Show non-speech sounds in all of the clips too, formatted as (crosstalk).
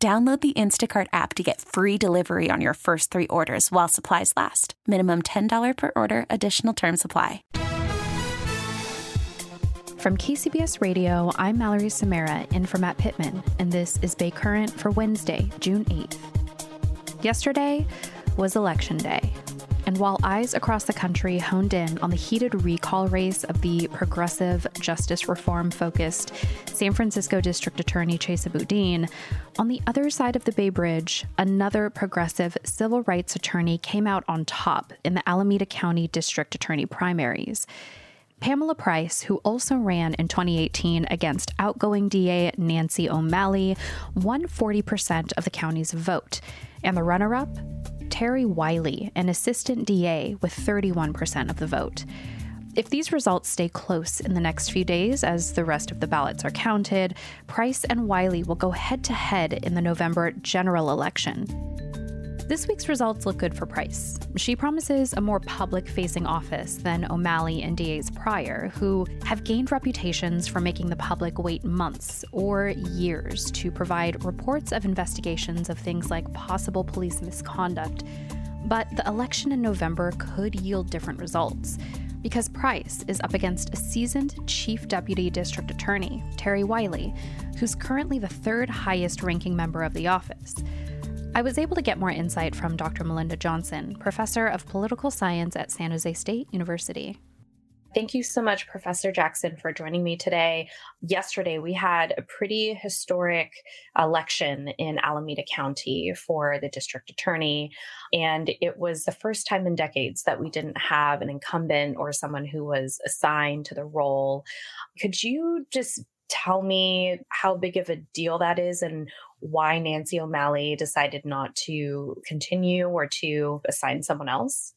Download the Instacart app to get free delivery on your first three orders while supplies last. Minimum $10 per order, additional term supply. From KCBS Radio, I'm Mallory Samara in for Matt Pittman, and this is Bay Current for Wednesday, June 8th. Yesterday was Election Day. And while eyes across the country honed in on the heated recall race of the progressive justice reform focused San Francisco District Attorney Chesa Boudin, on the other side of the Bay Bridge, another progressive civil rights attorney came out on top in the Alameda County District Attorney primaries. Pamela Price, who also ran in 2018 against outgoing DA Nancy O'Malley, won 40% of the county's vote. And the runner up, Terry Wiley, an assistant DA, with 31% of the vote. If these results stay close in the next few days as the rest of the ballots are counted, Price and Wiley will go head to head in the November general election. This week's results look good for Price. She promises a more public facing office than O'Malley and DAs prior, who have gained reputations for making the public wait months or years to provide reports of investigations of things like possible police misconduct. But the election in November could yield different results because Price is up against a seasoned Chief Deputy District Attorney, Terry Wiley, who's currently the third highest ranking member of the office. I was able to get more insight from Dr. Melinda Jackson, professor of political science at San Jose State University. Thank you so much, Professor Jackson, for joining me today. Yesterday, we had a pretty historic election in Alameda County for the district attorney. And it was the first time in decades that we didn't have an incumbent or someone who was assigned to the role. Could you just tell me how big of a deal that is and why Nancy O'Malley decided not to continue or to assign someone else?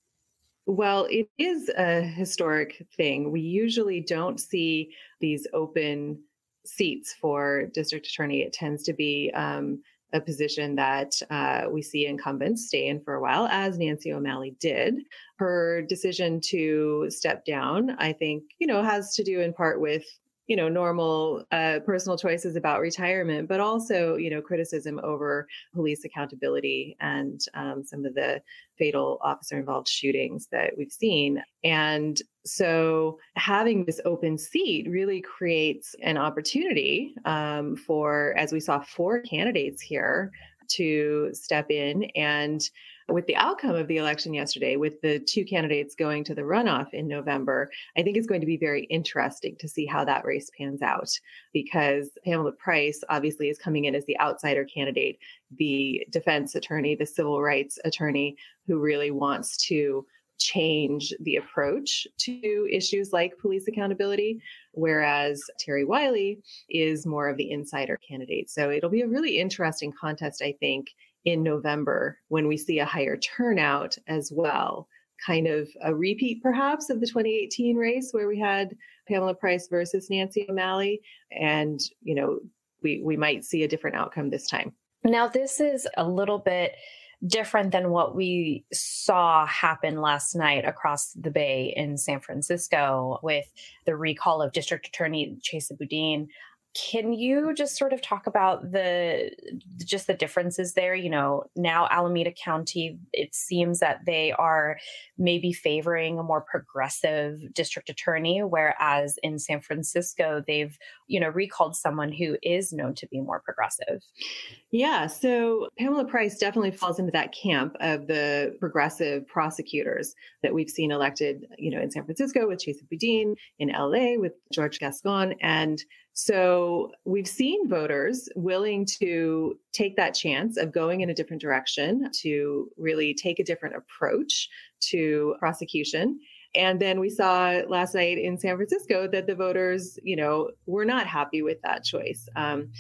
Well, it is a historic thing. We usually don't see these open seats for district attorney. It tends to be um, a position that uh, we see incumbents stay in for a while, as Nancy O'Malley did. Her decision to step down, I think, you know, has to do in part with you know normal uh, personal choices about retirement but also you know criticism over police accountability and um, some of the fatal officer involved shootings that we've seen. And so having this open seat really creates an opportunity um, for as we saw four candidates here to step in and with the outcome of the election yesterday, with the two candidates going to the runoff in November, I think it's going to be very interesting to see how that race pans out because Pamela Price obviously is coming in as the outsider candidate, the defense attorney, the civil rights attorney who really wants to change the approach to issues like police accountability, whereas Terry Wiley is more of the insider candidate. So it'll be a really interesting contest, I think, in November when we see a higher turnout as well. Kind of a repeat, perhaps, of the 2018 race where we had Pamela Price versus Nancy O'Malley. And, you know, we, we might see a different outcome this time. Now, this is a little bit different than what we saw happen last night across the bay in San Francisco with the recall of District Attorney Chesa Boudin. Can you just sort of talk about the just the differences there? You know, now Alameda County, it seems that they are maybe favoring a more progressive district attorney, whereas in San Francisco, they've, you know, recalled someone who is known to be more progressive. Yeah. So Pamela Price definitely falls into that camp of the progressive prosecutors that we've seen elected, you know, in San Francisco with Chesa Boudin, in LA with George Gascon. And so we've seen voters willing to take that chance of going in a different direction, to really take a different approach to prosecution. And then we saw last night in San Francisco that the voters, you know, were not happy with that choice. Um,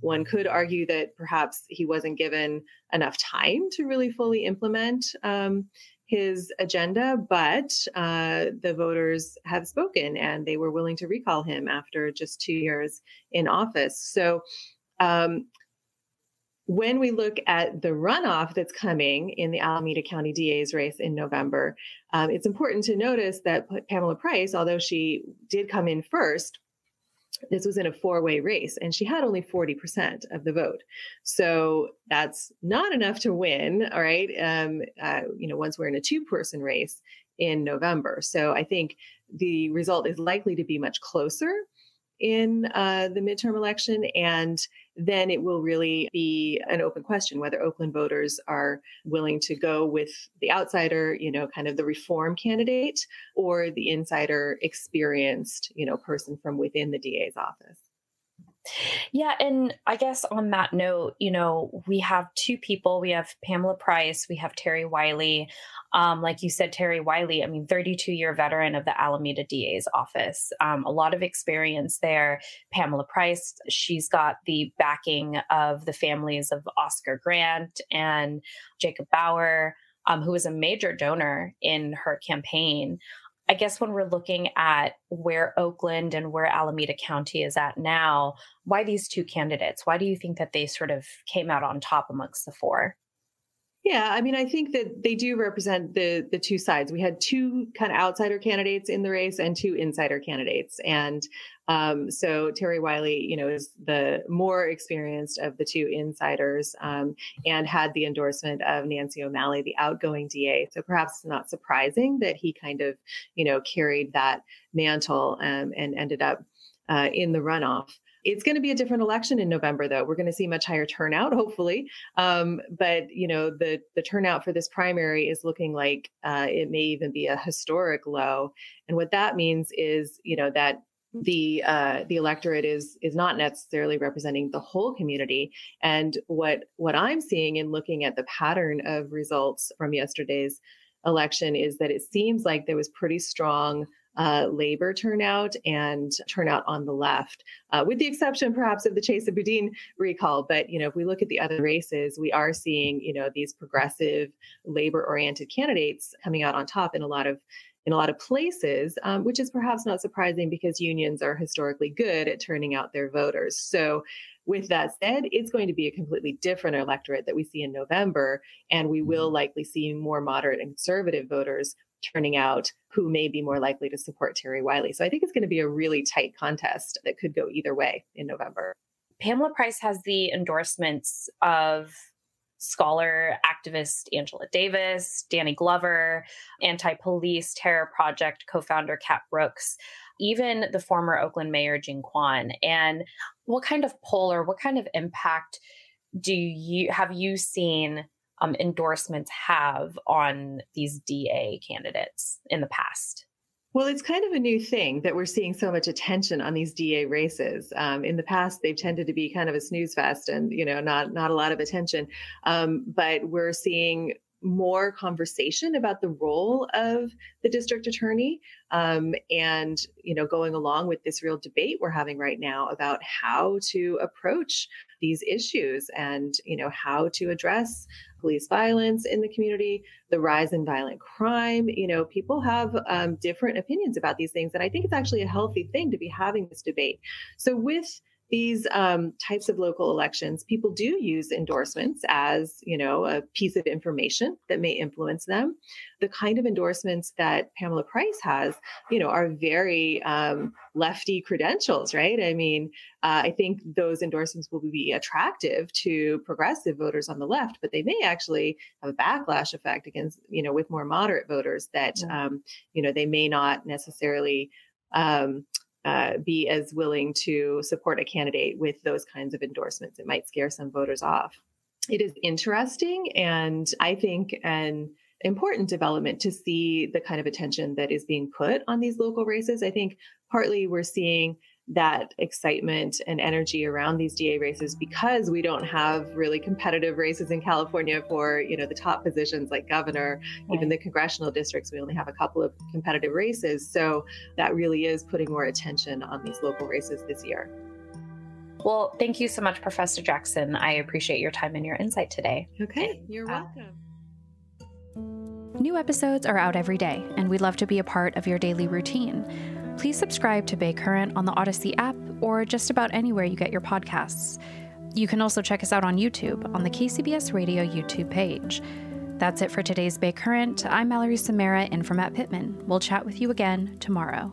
one could argue that perhaps he wasn't given enough time to really fully implement um, his agenda, but uh, the voters have spoken and they were willing to recall him after just two years in office. So, um, when we look at the runoff that's coming in the Alameda County DA's race in November, um, it's important to notice that Pamela Price, although she did come in first, this was in a four way race and she had only 40% of the vote. So that's not enough to win. All right. Um, uh, you know, once we're in a two person race in November. So I think the result is likely to be much closer in uh, the midterm election. And then it will really be an open question whether Oakland voters are willing to go with the outsider, you know, kind of the reform candidate or the insider experienced, you know, person from within the DA's office. Yeah. And I guess on that note, you know, we have two people. We have Pamela Price, we have Terry Wiley. Um, like you said, Terry Wiley, I mean, 32 year veteran of the Alameda DA's office, um, a lot of experience there. Pamela Price, she's got the backing of the families of Oscar Grant and Jacob Bauer. Um, who was a major donor in her campaign. I guess when we're looking at where Oakland and where Alameda County is at now, why these two candidates? Why do you think that they sort of came out on top amongst the four? Yeah, I mean, I think that they do represent the the two sides. We had two kind of outsider candidates in the race and two insider candidates, and um, so Terry Wiley, you know, is the more experienced of the two insiders, um, and had the endorsement of Nancy O'Malley, the outgoing DA. So perhaps it's not surprising that he kind of, you know, carried that mantle um, and ended up uh, in the runoff. It's going to be a different election in November, though. We're going to see much higher turnout, (laughs) hopefully. Um, but you know, the the turnout for this primary is looking like uh, it may even be a historic low. And what that means is, you know, that the uh, the electorate is is not necessarily representing the whole community. And what what I'm seeing in looking at the pattern of results from yesterday's election is that it seems like there was pretty strong uh, labor turnout and turnout on the left, uh, with the exception perhaps of the Chesa Boudin recall. But you know, if we look at the other races, we are seeing you know these progressive labor-oriented candidates coming out on top in a lot of in a lot of places, um, which is perhaps not surprising because unions are historically good at turning out their voters. So with that said, it's going to be a completely different electorate that we see in November, and we will mm-hmm. likely see more moderate and conservative voters turning out who may be more likely to support Terry Wiley. So I think it's going to be a really tight contest that could go either way in November. Pamela Price has the endorsements of scholar activist Angela Davis, Danny Glover, anti police terror project co founder Cat Brooks, even the former Oakland Mayor Jean Quan. And what kind of poll or what kind of impact do you have you seen um, endorsements have on these DA candidates in the past? Well, it's kind of a new thing that we're seeing so much attention on these DA races. Um, in the past, they've tended to be kind of a snooze fest and you know not not a lot of attention. Um, but we're seeing more conversation about the role of the district attorney um, and you know going along with this real debate we're having right now about how to approach these issues and you know how to address police violence in the community the rise in violent crime. You know people have um, different opinions about these things and i think it's actually a healthy thing to be having this debate. So with these um, types of local elections, people do use endorsements as, you know, a piece of information that may influence them. The kind of endorsements that Pamela Price has, you know, are very um, lefty credentials, right? I mean, uh, I think those endorsements will be attractive to progressive voters on the left, but they may actually have a backlash effect against, you know, with more moderate voters that, um, you know, they may not necessarily um, uh, be as willing to support a candidate with those kinds of endorsements. It might scare some voters off. It is interesting and I think an important development to see the kind of attention that is being put on these local races. I think partly we're seeing that excitement and energy around these DA races because we don't have really competitive races in California for, you know, the top positions like governor, right. even the congressional districts, we only have a couple of competitive races. So that really is putting more attention on these local races this year. Well, thank you so much, Professor Jackson. I appreciate your time and your insight today. Okay, you're uh, welcome. New episodes are out every day, and we'd love to be a part of your daily routine. Please subscribe to Bay Current on the Audacy app or just about anywhere you get your podcasts. You can also check us out on YouTube on the KCBS Radio YouTube page. That's it for today's Bay Current. I'm Mallory Samara in for Matt Pittman. We'll chat with you again tomorrow.